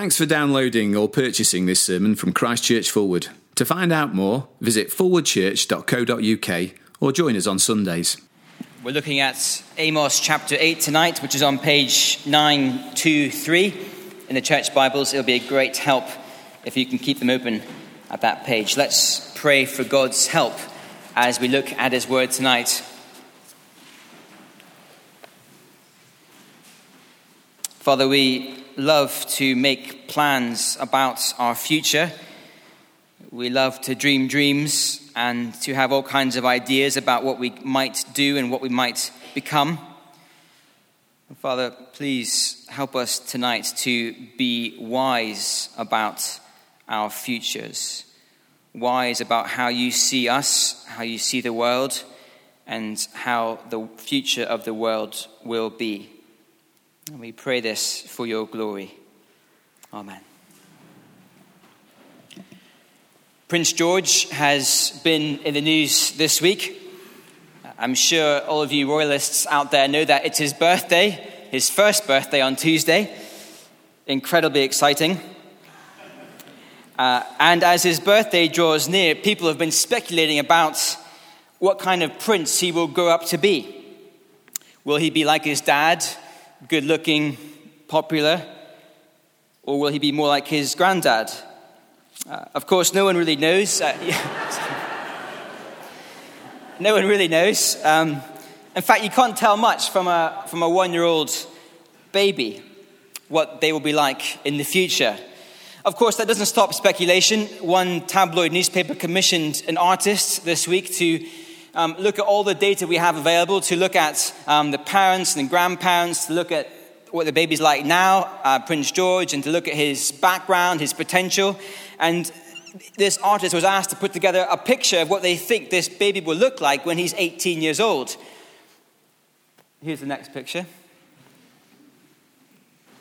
Thanks for downloading or purchasing this sermon from Christchurch Forward. To find out more, visit forwardchurch.co.uk or join us on Sundays. We're looking at Amos chapter 8 tonight, which is on page 923 in the church Bibles. It'll be a great help if you can keep them open at that page. Let's pray for God's help as we look at His word tonight. Father, we love to make plans about our future. We love to dream dreams and to have all kinds of ideas about what we might do and what we might become. Father, please help us tonight to be wise about our futures, wise about how you see us, how you see the world, and how the future of the world will be. And we pray this for your glory. Amen. Prince George has been in the news this week. I'm sure all of you royalists out there know that it's his birthday, his first birthday on Tuesday. Incredibly exciting. Uh, and as his birthday draws near, people have been speculating about what kind of prince he will grow up to be. Will he be like his dad, good looking, popular? Or will he be more like his granddad? Uh, of course, no one really knows. Uh, no one really knows. Um, in fact, you can't tell much from a, from a one year old baby what they will be like in the future. Of course, that doesn't stop speculation. One tabloid newspaper commissioned an artist this week to um, look at all the data we have available, to look at um, the parents and the grandparents, to look at what the baby's like now, uh, Prince George, and to look at his background, his potential. And this artist was asked to put together a picture of what they think this baby will look like when he's 18 years old. Here's the next picture.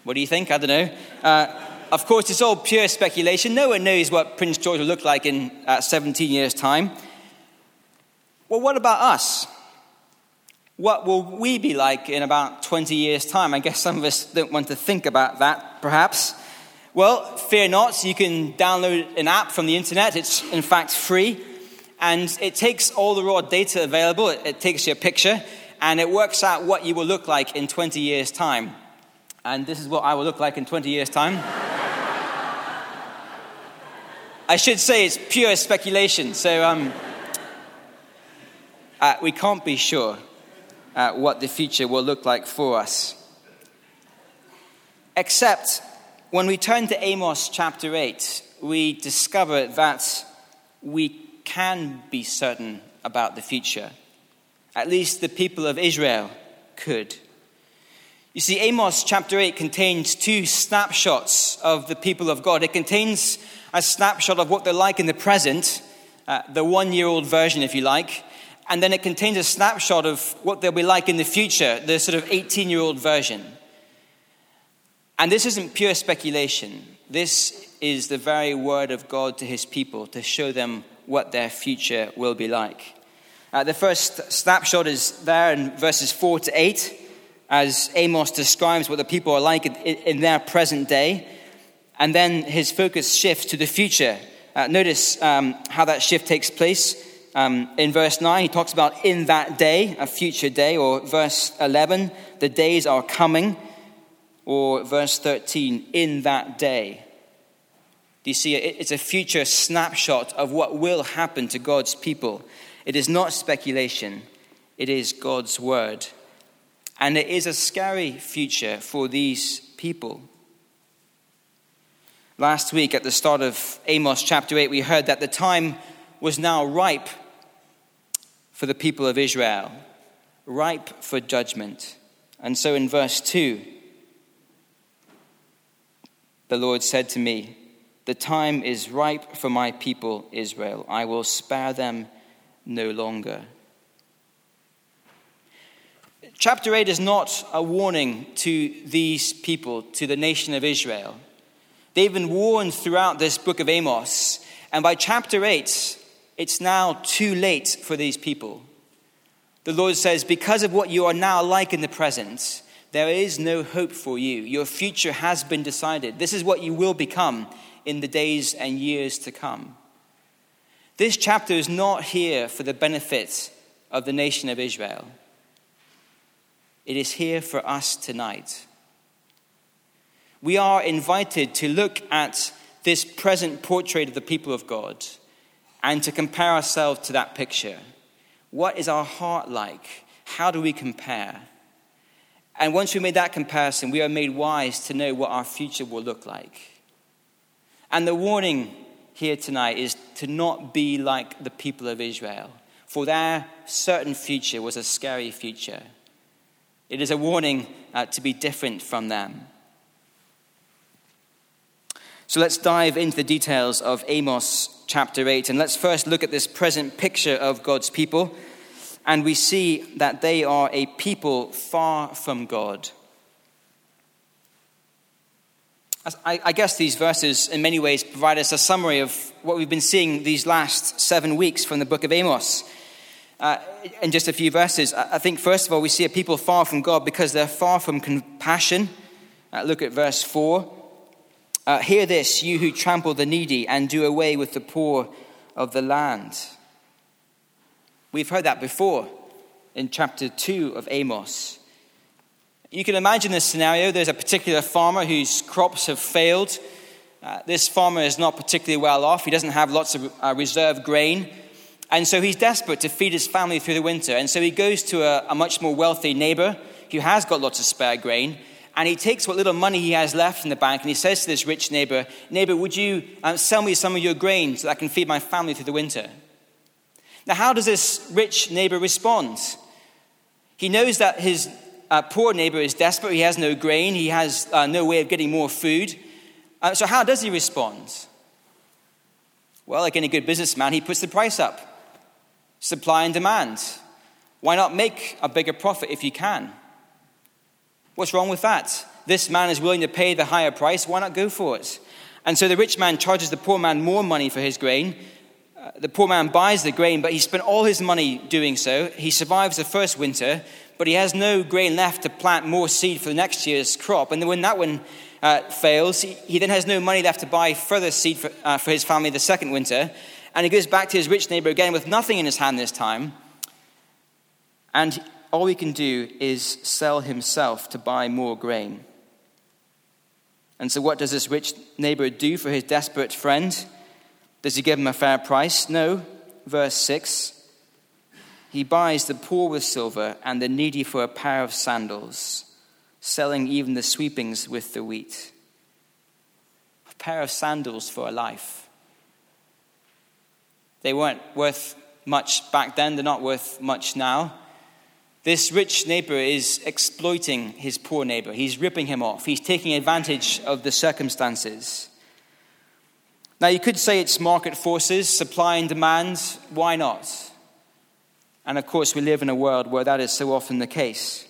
What do you think? I don't know. Uh, of course, it's all pure speculation. No one knows what Prince George will look like in uh, 17 years' time. Well, what about us? What will we be like in about 20 years' time? I guess some of us don't want to think about that, perhaps. Well, fear not, you can download an app from the internet. It's, in fact, free. And it takes all the raw data available, it, takes your picture, and it works out what you will look like in 20 years' time. And this is what I will look like in 20 years' time. I should say it's pure speculation, so um, uh, we can't be sure uh, what the future will look like for us. Except when we turn to Amos chapter 8, we discover that we can be certain about the future. At least the people of Israel could. You see, Amos chapter 8 contains two snapshots of the people of God. It contains a snapshot of what they're like in the present, uh, the one year old version, if you like, and then it contains a snapshot of what they'll be like in the future, the sort of 18 year old version. And this isn't pure speculation. This is the very word of God to his people to show them what their future will be like. Uh, the first snapshot is there in verses 4 to 8, as Amos describes what the people are like in, in their present day. And then his focus shifts to the future. Uh, notice um, how that shift takes place. Um, in verse 9, he talks about in that day, a future day, or verse 11, the days are coming, or verse 13, in that day. Do you see? It's a future snapshot of what will happen to God's people. It is not speculation, it is God's word. And it is a scary future for these people. Last week, at the start of Amos chapter 8, we heard that the time was now ripe for the people of Israel, ripe for judgment. And so in verse 2, the Lord said to me, The time is ripe for my people Israel. I will spare them no longer. Chapter 8 is not a warning to these people, to the nation of Israel. They've been warned throughout this book of Amos. And by chapter 8, it's now too late for these people. The Lord says, because of what you are now like in the present, There is no hope for you. Your future has been decided. This is what you will become in the days and years to come. This chapter is not here for the benefit of the nation of Israel. It is here for us tonight. We are invited to look at this present portrait of the people of God and to compare ourselves to that picture. What is our heart like? How do we compare? And once we made that comparison, we are made wise to know what our future will look like. And the warning here tonight is to not be like the people of Israel, for their certain future was a scary future. It is a warning uh, to be different from them. So let's dive into the details of Amos chapter 8. And let's first look at this present picture of God's people. And we see that they are a people far from God. I, guess these verses, in many ways, provide us a summary of what we've been seeing these last seven weeks from the book of Amos. Uh, in just a few verses, I think, first of all, we see a people far from God because they're far from compassion. Uh, look at verse 4. Uh, Hear this, you who trample the needy and do away with the poor of the land. We've heard that before in chapter 2 of Amos. You can imagine this scenario. There's a particular farmer whose crops have failed. Uh, this farmer is not particularly well off. He doesn't have lots of uh, reserve grain. And so he's desperate to feed his family through the winter. And so he goes to a, a much more wealthy neighbor who has got lots of spare grain and he takes what little money he has left in the bank and he says to this rich neighbor, Neighbor, would you um, sell me some of your grain so that I can feed my family through the winter? Now, how does this rich neighbor respond? He knows that his uh, poor neighbor is desperate. He has no grain, he has uh, no way of getting more food. Uh, so, how does he respond? Well, like any good businessman, he puts the price up supply and demand. Why not make a bigger profit if you can? What's wrong with that? This man is willing to pay the higher price. Why not go for it? And so the rich man charges the poor man more money for his grain. Uh, the poor man buys the grain, but he spent all his money doing so. He survives the first winter, but he has no grain left to plant more seed for the next year's crop. And then when that one uh, fails, he, he, then has no money left to buy further seed for, uh, for his family the second winter. And he goes back to his rich neighbor again with nothing in his hand this time. And all he can do is sell himself to buy more grain. And so, what does this rich neighbor do for his desperate friend? Does he give him a fair price? No. Verse 6 He buys the poor with silver and the needy for a pair of sandals, selling even the sweepings with the wheat. A pair of sandals for a life. They weren't worth much back then, they're not worth much now. This rich neighbor is exploiting his poor neighbor. He's ripping him off. He's taking advantage of the circumstances. Now, you could say it's market forces, supply and demand. Why not? And of course, we live in a world where that is so often the case.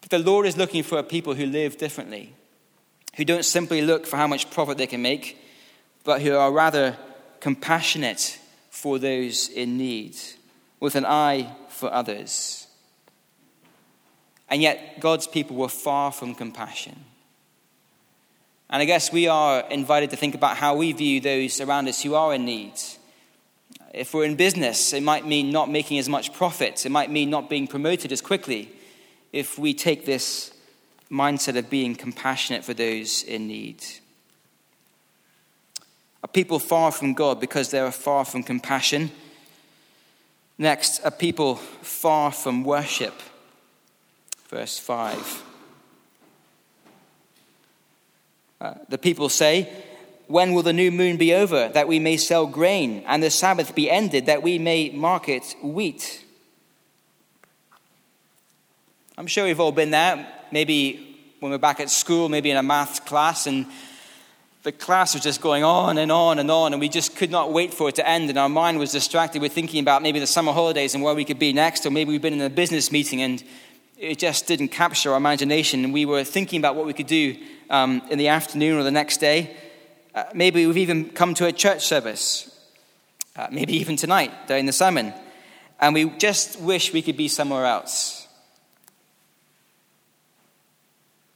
But the Lord is looking for a people who live differently, who don't simply look for how much profit they can make, but who are rather compassionate for those in need, with an eye for others. And yet, God's people were far from compassion. And I guess we are invited to think about how we view those around us who are in need. If we're in business, it might mean not making as much profit, it might mean not being promoted as quickly if we take this mindset of being compassionate for those in need. Are people far from God because they are far from compassion? Next, a people far from worship. Verse 5. Uh, the people say, When will the new moon be over, that we may sell grain, and the Sabbath be ended, that we may market wheat? I'm sure we've all been there. Maybe when we're back at school, maybe in a math class, and the class was just going on and on and on, and we just could not wait for it to end. And our mind was distracted with thinking about maybe the summer holidays and where we could be next, or maybe we've been in a business meeting and it just didn't capture our imagination. And we were thinking about what we could do um, in the afternoon or the next day. Uh, maybe we've even come to a church service, uh, maybe even tonight during the sermon, and we just wish we could be somewhere else.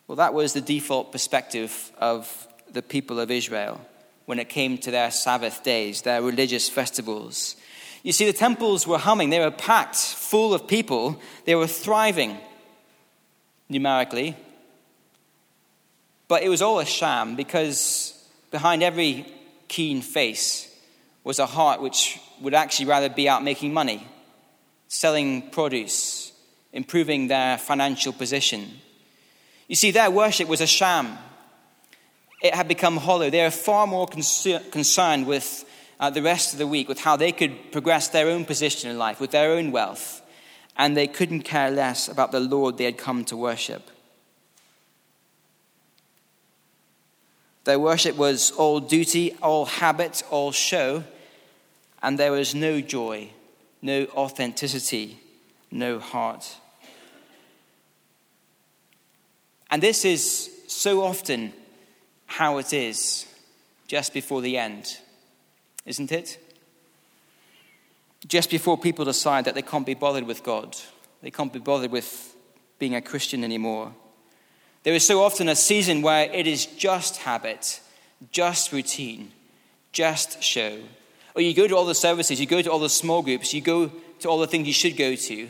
Well, that was the default perspective of the people of Israel when it came to their Sabbath days, their religious festivals. You see, the temples were humming, they were packed, full of people, they were thriving numerically. But it was all a sham because behind every keen face was a heart which would actually rather be out making money, selling produce, improving their financial position. You see, their worship was a sham. It had become hollow. They are far more concerned with uh, the rest of the week, with how they could progress their own position in life, with their own wealth, and they couldn't care less about the Lord they had come to worship. Their worship was all duty, all habit, all show, and there was no joy, no authenticity, no heart. And this is so often how it is just before the end, isn't it? Just before people decide that they can't be bothered with God, they can't be bothered with being a Christian anymore. There is so often a season where it is just habit, just routine, just show. Or you go to all the services, you go to all the small groups, you go to all the things you should go to,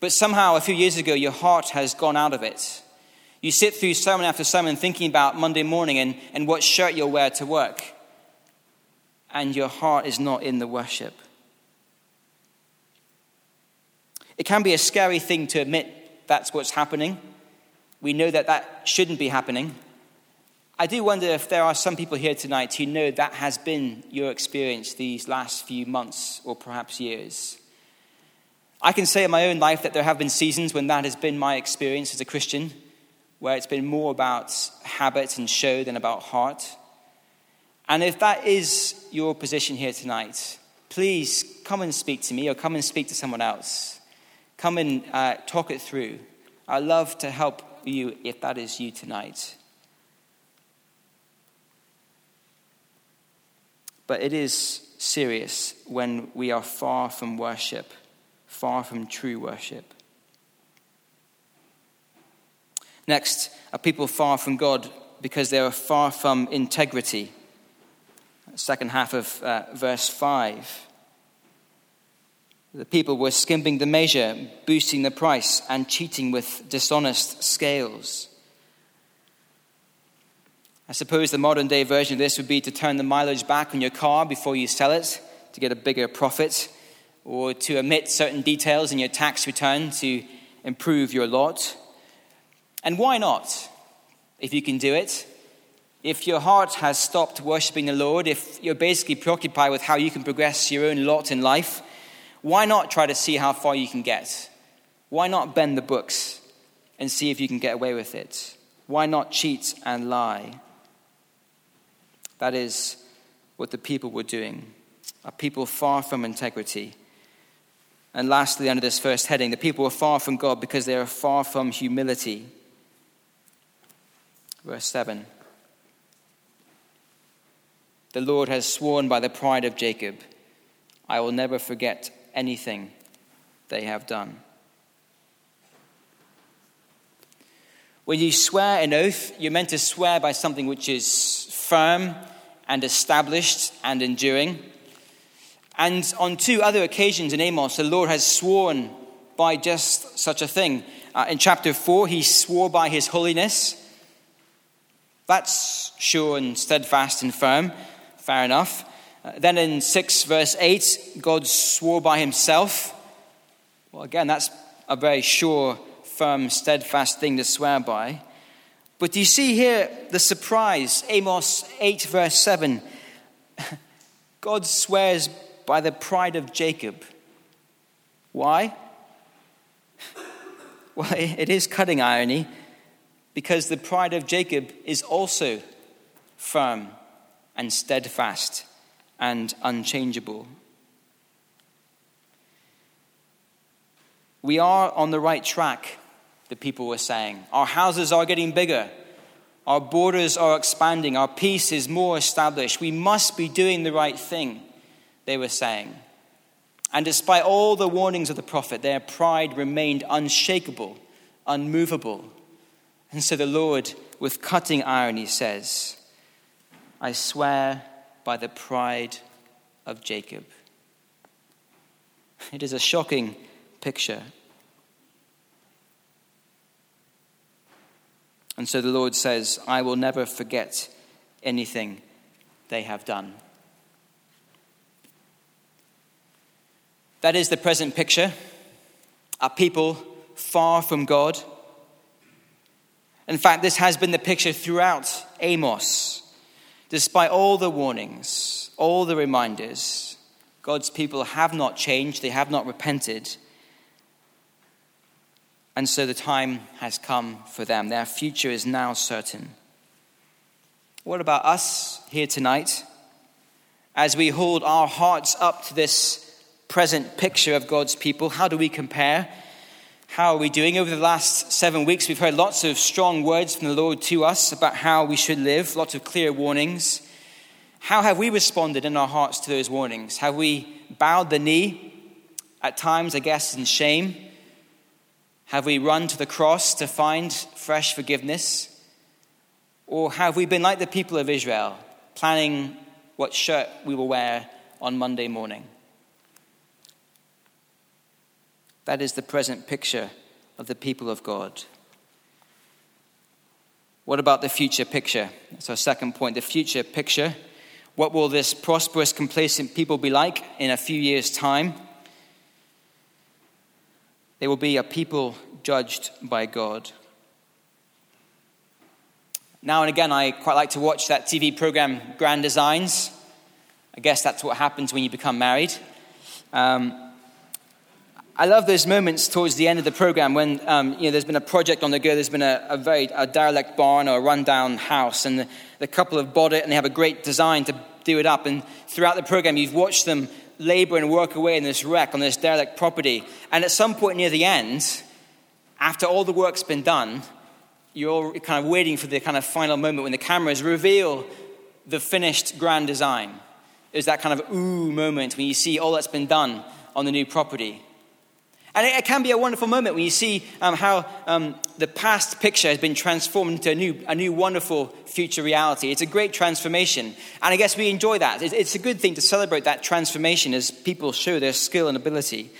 but somehow a few years ago your heart has gone out of it. You sit through sermon after sermon thinking about Monday morning and, and what shirt you'll wear to work, and your heart is not in the worship. It can be a scary thing to admit that's what's happening. We know that that shouldn't be happening. I do wonder if there are some people here tonight who know that has been your experience these last few months or perhaps years. I can say in my own life that there have been seasons when that has been my experience as a Christian where it's been more about habit and show than about heart. And if that is your position here tonight, please come and speak to me or come and speak to someone else. Come and uh, talk it through. I'd love to help you if that is you tonight. But it is serious when we are far from worship, far from true worship. Next, are people far from God because they are far from integrity? Second half of uh, verse 5. The people were skimping the measure, boosting the price, and cheating with dishonest scales. I suppose the modern day version of this would be to turn the mileage back on your car before you sell it to get a bigger profit, or to omit certain details in your tax return to improve your lot. And why not, if you can do it? If your heart has stopped worshiping the Lord, if you're basically preoccupied with how you can progress your own lot in life, why not try to see how far you can get? Why not bend the books and see if you can get away with it? Why not cheat and lie? That is what the people were doing. A people far from integrity. And lastly, under this first heading, the people were far from God because they are far from humility. Verse 7 The Lord has sworn by the pride of Jacob, I will never forget anything they have done. When you swear an oath, you're meant to swear by something which is firm and established and enduring. And on two other occasions in Amos, the Lord has sworn by just such a thing. Uh, in chapter 4, he swore by his holiness. That's sure and steadfast and firm. Fair enough. Uh, then in 6 verse 8, God swore by himself. Well, again, that's a very sure, firm, steadfast thing to swear by. But do you see here the surprise? Amos 8 verse 7. God swears by the pride of Jacob. Why? Well, it is cutting irony because the pride of Jacob is also firm and steadfast and unchangeable. We are on the right track, the people were saying. Our houses are getting bigger. Our borders are expanding. Our peace is more established. We must be doing the right thing, they were saying. And despite all the warnings of the prophet, their pride remained unshakable, unmovable, And so the Lord, with cutting irony, says, I swear by the pride of Jacob. It is a shocking picture. And so the Lord says, I will never forget anything they have done. That is the present picture. A people far from God. In fact, this has been the picture throughout Amos. Despite all the warnings, all the reminders, God's people have not changed, they have not repented. And so the time has come for them. Their future is now certain. What about us here tonight? As we hold our hearts up to this present picture of God's people, how do we compare? How are we doing? Over the last seven weeks, we've heard lots of strong words from the Lord to us about how we should live, lots of clear warnings. How have we responded in our hearts to those warnings? Have we bowed the knee, at times, I guess, in shame? Have we run to the cross to find fresh forgiveness? Or have we been like the people of Israel, planning what shirt we will wear on Monday morning? That is the present picture of the people of God. What about the future picture? That's our second point. The future picture. What will this prosperous, complacent people be like in a few years' time? They will be a people judged by God. Now and again, I quite like to watch that TV program, Grand Designs. I guess that's what happens when you become married. Um, I love those moments towards the end of the program when um, you know, there's been a project on the go, there's been a, a very a derelict barn or a rundown house, and the, the, couple have bought it and they have a great design to do it up. And throughout the program, you've watched them labor and work away in this wreck on this derelict property. And at some point near the end, after all the work's been done, you're kind of waiting for the kind of final moment when the cameras reveal the finished grand design. There's that kind of ooh moment when you see all that's been done on the new property. And it, can be a wonderful moment when you see um, how um, the past picture has been transformed into a new, a new wonderful future reality. It's a great transformation. And I guess we enjoy that. It's, it's a good thing to celebrate that transformation as people show their skill and ability.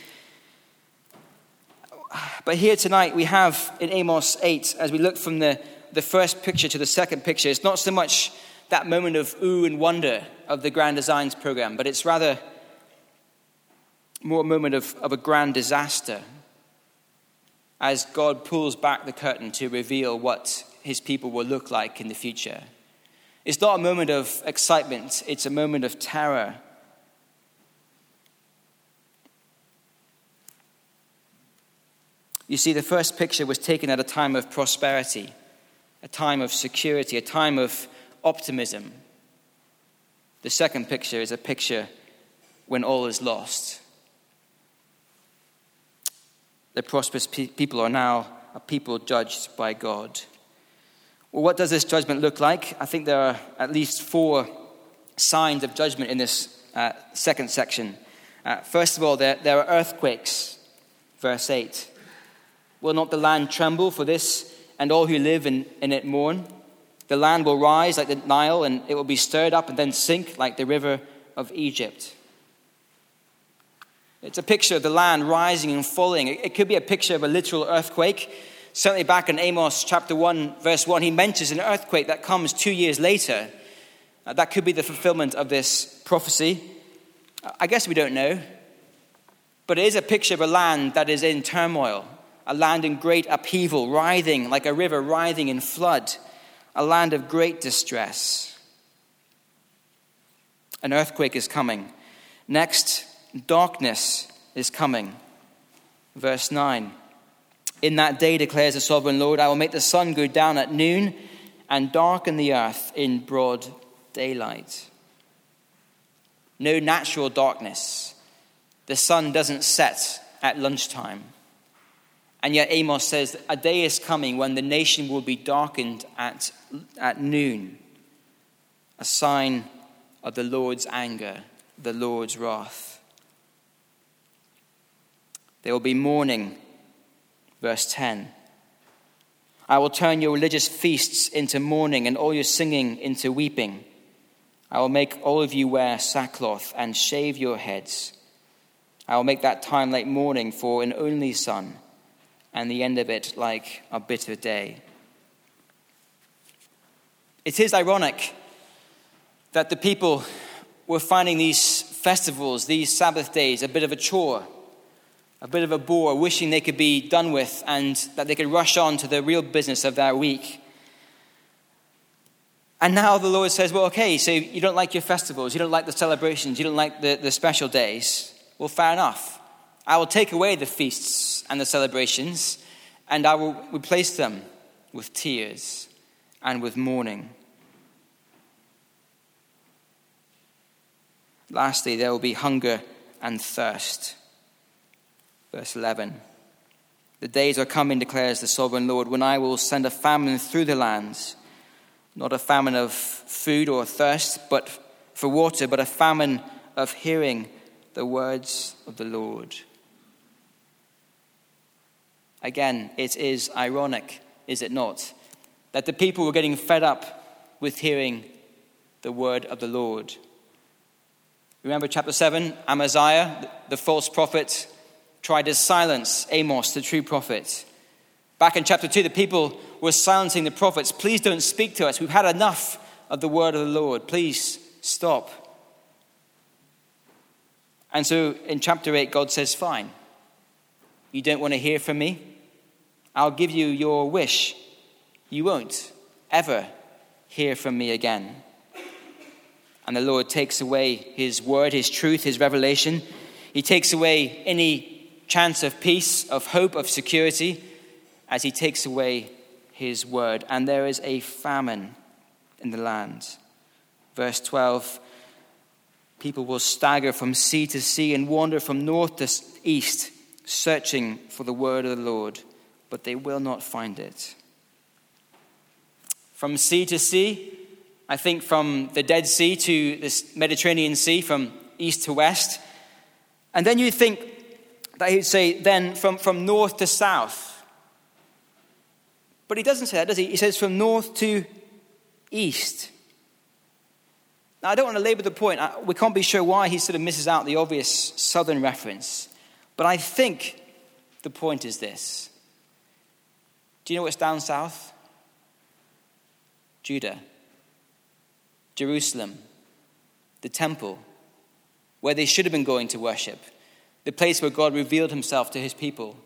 But here tonight we have in Amos 8, as we look from the, the first picture to the second picture, it's not so much that moment of ooh and wonder of the Grand Designs program, but it's rather more a moment of, of a grand disaster as God pulls back the curtain to reveal what his people will look like in the future. It's not a moment of excitement, it's a moment of terror. You see, the first picture was taken at a time of prosperity, a time of security, a time of optimism. The second picture is a picture when all is lost the prosperous pe- people are now a people judged by God. Well, what does this judgment look like? I think there are at least four signs of judgment in this uh, second section. Uh, first of all, there, there are earthquakes. Verse 8. Will not the land tremble for this, and all who live in, in it mourn? The land will rise like the Nile, and it will be stirred up and then sink like the river of Egypt. It's a picture of the land rising and falling. It could be a picture of a literal earthquake. Certainly, back in Amos chapter 1, verse 1, he mentions an earthquake that comes two years later. Uh, that could be the fulfillment of this prophecy. I guess we don't know. But it is a picture of a land that is in turmoil, a land in great upheaval, writhing like a river writhing in flood, a land of great distress. An earthquake is coming. Next, darkness is coming. Verse 9 In that day, declares the sovereign Lord, I will make the sun go down at noon and darken the earth in broad daylight. No natural darkness. The sun doesn't set at lunchtime. And yet, Amos says a day is coming when the nation will be darkened at, at noon, a sign of the Lord's anger, the Lord's wrath. There will be mourning. Verse 10. I will turn your religious feasts into mourning and all your singing into weeping. I will make all of you wear sackcloth and shave your heads. I will make that time like mourning for an only son, and the end of it like a bitter day. It is ironic that the people were finding these festivals, these Sabbath days, a bit of a chore, a bit of a bore, wishing they could be done with and that they could rush on to the real business of their week. And now the Lord says, Well, okay, so you don't like your festivals, you don't like the celebrations, you don't like the, the special days. Well, fair enough. I will take away the feasts and the celebrations, and I will replace them with tears and with mourning. Lastly, there will be hunger and thirst. Verse 11 The days are coming, declares the sovereign Lord, when I will send a famine through the lands, not a famine of food or thirst, but for water, but a famine of hearing the words of the Lord. Again, it is ironic, is it not, that the people were getting fed up with hearing the word of the Lord. Remember chapter 7? Amaziah, the false prophet, tried to silence Amos, the true prophet. Back in chapter 2, the people were silencing the prophets. Please don't speak to us. We've had enough of the word of the Lord. Please stop. And so in chapter 8, God says, Fine. You don't want to hear from me? I'll give you your wish. You won't ever hear from me again. And the Lord takes away his word, his truth, his revelation. He takes away any chance of peace, of hope, of security, as he takes away his word. And there is a famine in the land. Verse 12 People will stagger from sea to sea and wander from north to east, searching for the word of the Lord, but they will not find it. From sea to sea, I think from the Dead Sea to this Mediterranean Sea, from east to west. And then you think that he'd say, then from, from north to south. But he doesn't say that, does he? He says from north to east. Now, I don't want to labor the point. We can't be sure why he sort of misses out the obvious southern reference. But I think the point is this Do you know what's down south? Judah, Jerusalem, the temple, where they should have been going to worship, the place where God revealed himself to his people.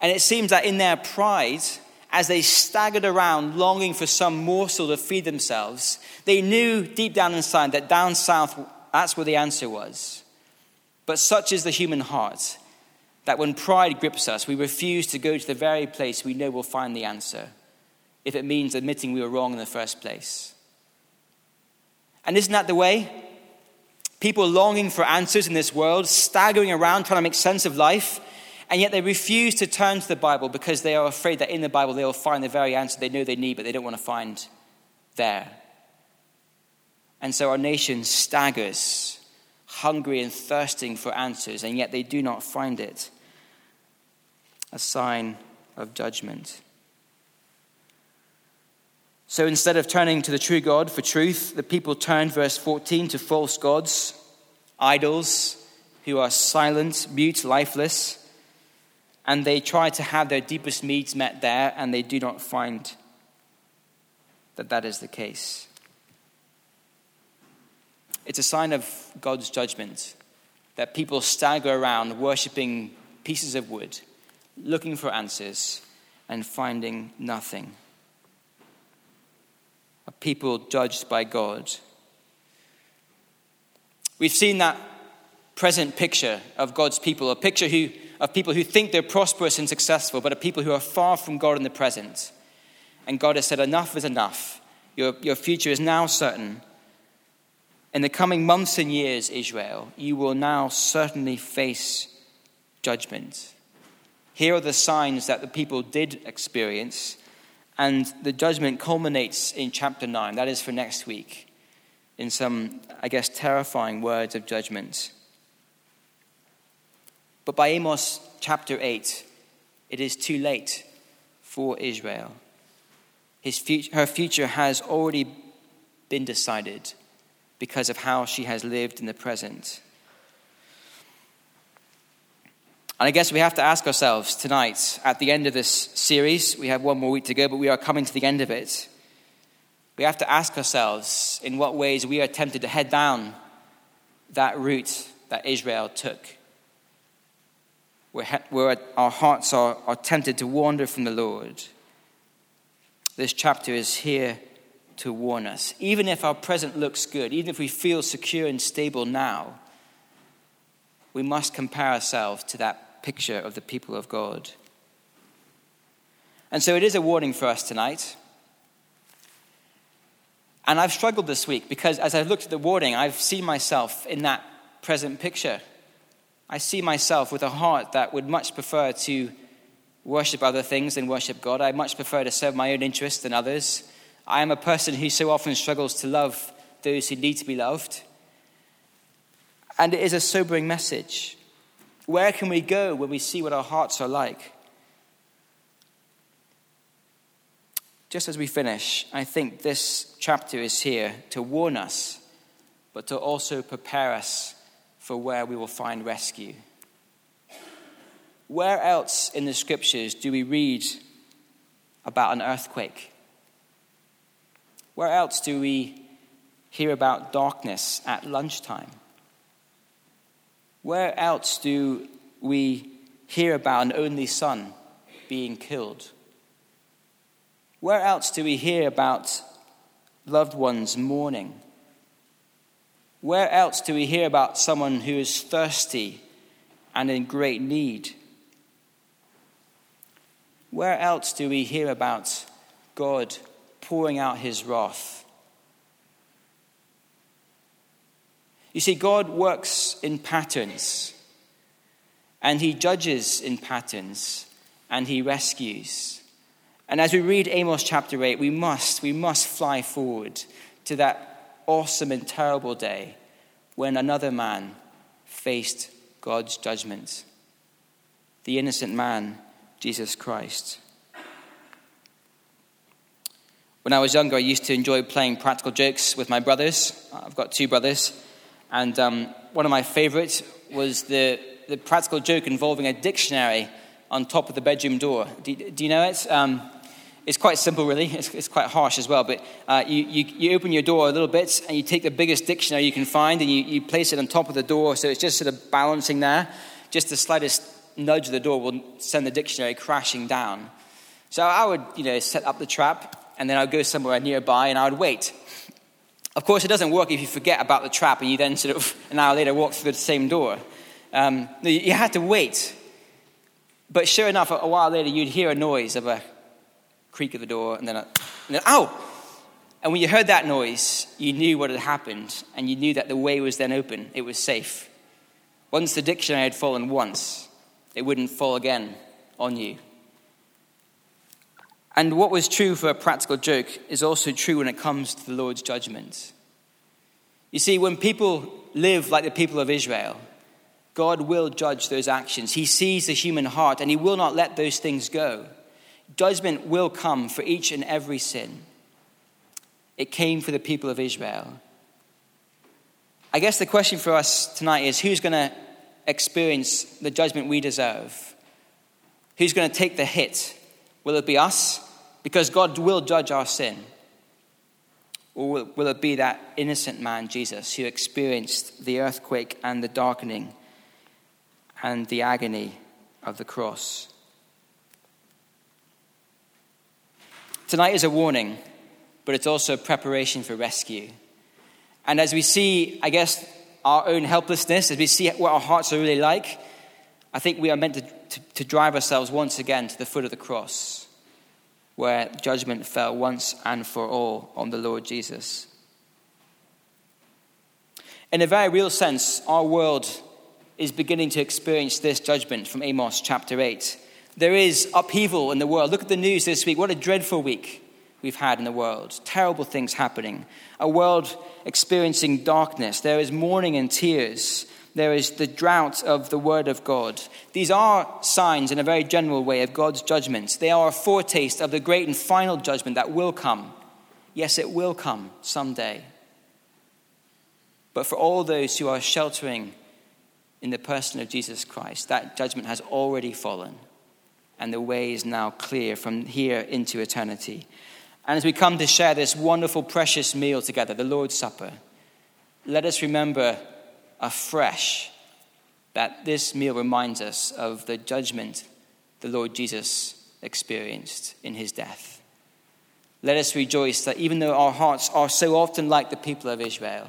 And it seems that in their pride, as they staggered around longing for some morsel to feed themselves, they knew deep down inside that down south, that's where the answer was. But such is the human heart that when pride grips us, we refuse to go to the very place we know will find the answer, if it means admitting we were wrong in the first place. And isn't that the way? People longing for answers in this world, staggering around trying to make sense of life, and yet they refuse to turn to the Bible because they are afraid that in the Bible they will find the very answer they know they need, but they don't want to find there. And so our nation staggers, hungry and thirsting for answers, and yet they do not find it. A sign of judgment. So instead of turning to the true God for truth, the people turned, verse 14, to false gods, idols who are silent, mute, lifeless and they try to have their deepest needs met there, and they do not find that that is the case. It's a sign of God's judgment that people stagger around worshipping pieces of wood, looking for answers, and finding nothing. A people judged by God. We've seen that present picture of God's people, a picture who of people who think they're prosperous and successful, but of people who are far from God in the present. And God has said, Enough is enough. Your, your future is now certain. In the coming months and years, Israel, you will now certainly face judgment. Here are the signs that the people did experience, and the judgment culminates in chapter 9. That is for next week, in some, I guess, terrifying words of judgment. But by Amos chapter 8, it is too late for Israel. His future, her future has already been decided because of how she has lived in the present. And I guess we have to ask ourselves tonight, at the end of this series, we have one more week to go, but we are coming to the end of it. We have to ask ourselves in what ways we are tempted to head down that route that Israel took, where, where our hearts are, are tempted to wander from the Lord. This chapter is here to warn us. Even if our present looks good, even if we feel secure and stable now, we must compare ourselves to that picture of the people of God. And so it is a warning for us tonight. And I've struggled this week because as I've looked at the warning, I've seen myself in that present picture. I see myself with a heart that would much prefer to worship other things than worship God. I much prefer to serve my own interests than others. I am a person who so often struggles to love those who need to be loved. And it is a sobering message. Where can we go when we see what our hearts are like? Just as we finish, I think this chapter is here to warn us, but to also prepare us for where we will find rescue. Where else in the scriptures do we read about an earthquake? Where else do we hear about darkness at lunchtime? Where else do we hear about an only son being killed? Where else do we hear about loved ones mourning? Where else do we hear about someone who is thirsty and in great need? Where else do we hear about God pouring out his wrath You see, God works in patterns, and He judges in patterns, and He rescues. And as we read Amos chapter 8, we must, we must fly forward to that awesome and terrible day when another man faced God's judgment. The innocent man, Jesus Christ. When I was younger, I used to enjoy playing practical jokes with my brothers. I've got two brothers. And um, one of my favorites was the, the practical joke involving a dictionary on top of the bedroom door. Do, do you know it? Um, it's quite simple, really. It's, it's quite harsh as well. But uh, you, you, you, open your door a little bit and you take the biggest dictionary you can find and you, you place it on top of the door so it's just sort of balancing there. Just the slightest nudge of the door will send the dictionary crashing down. So I would, you know, set up the trap and then I would go somewhere nearby and I would wait. Of course, it doesn't work if you forget about the trap and you then sort of an hour later walk through the same door. Um, you had to wait. But sure enough, a while later, you'd hear a noise of a creak of the door, and then, a, and then ow! And when you heard that noise, you knew what had happened, and you knew that the way was then open. It was safe. Once the dictionary had fallen once, it wouldn't fall again on you. And what was true for a practical joke is also true when it comes to the Lord's judgment. You see, when people live like the people of Israel, God will judge those actions. He sees the human heart and He will not let those things go. Judgment will come for each and every sin. It came for the people of Israel. I guess the question for us tonight is who's going to experience the judgment we deserve? Who's going to take the hit? Will it be us? Because God will judge our sin. Or will, it be that innocent man, Jesus, who experienced the earthquake and the darkening and the agony of the cross? Tonight is a warning, but it's also preparation for rescue. And as we see, I guess, our own helplessness, as we see what our hearts are really like, I think we are meant to, to, to drive ourselves once again to the foot of the cross where judgment fell once and for all on the Lord Jesus. In a very real sense, our world is beginning to experience this judgment from Amos chapter 8. There is upheaval in the world. Look at the news this week. What a dreadful week we've had in the world. Terrible things happening. A world experiencing darkness. There is mourning and tears. There is the drought of the Word of God. These are signs, in a very general way, of God's judgments. They are a foretaste of the great and final judgment that will come. Yes, it will come someday. But for all those who are sheltering in the person of Jesus Christ, that judgment has already fallen, and the way is now clear from here into eternity. And as we come to share this wonderful, precious meal together, the Lord's Supper, let us remember afresh that this meal reminds us of the judgment the Lord Jesus experienced in his death. Let us rejoice that even though our hearts are so often like the people of Israel,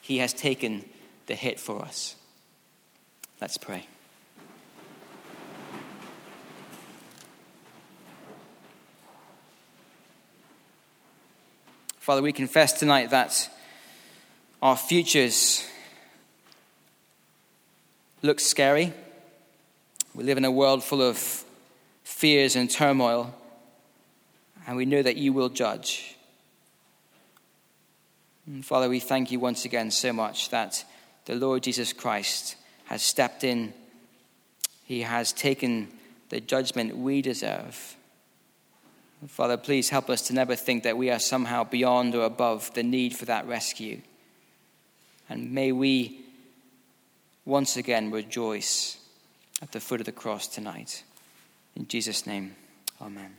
he has taken the hit for us. Let's pray. Father, we confess tonight that our futures look scary. We live in a world full of fears and turmoil, and we know that you will judge. And Father, we thank you once again so much that the Lord Jesus Christ has stepped in. He has taken the judgment we deserve. Father, please help us to never think that we are somehow beyond or above the need for that rescue. And may we once again rejoice at the foot of the cross tonight. In Jesus' name, amen.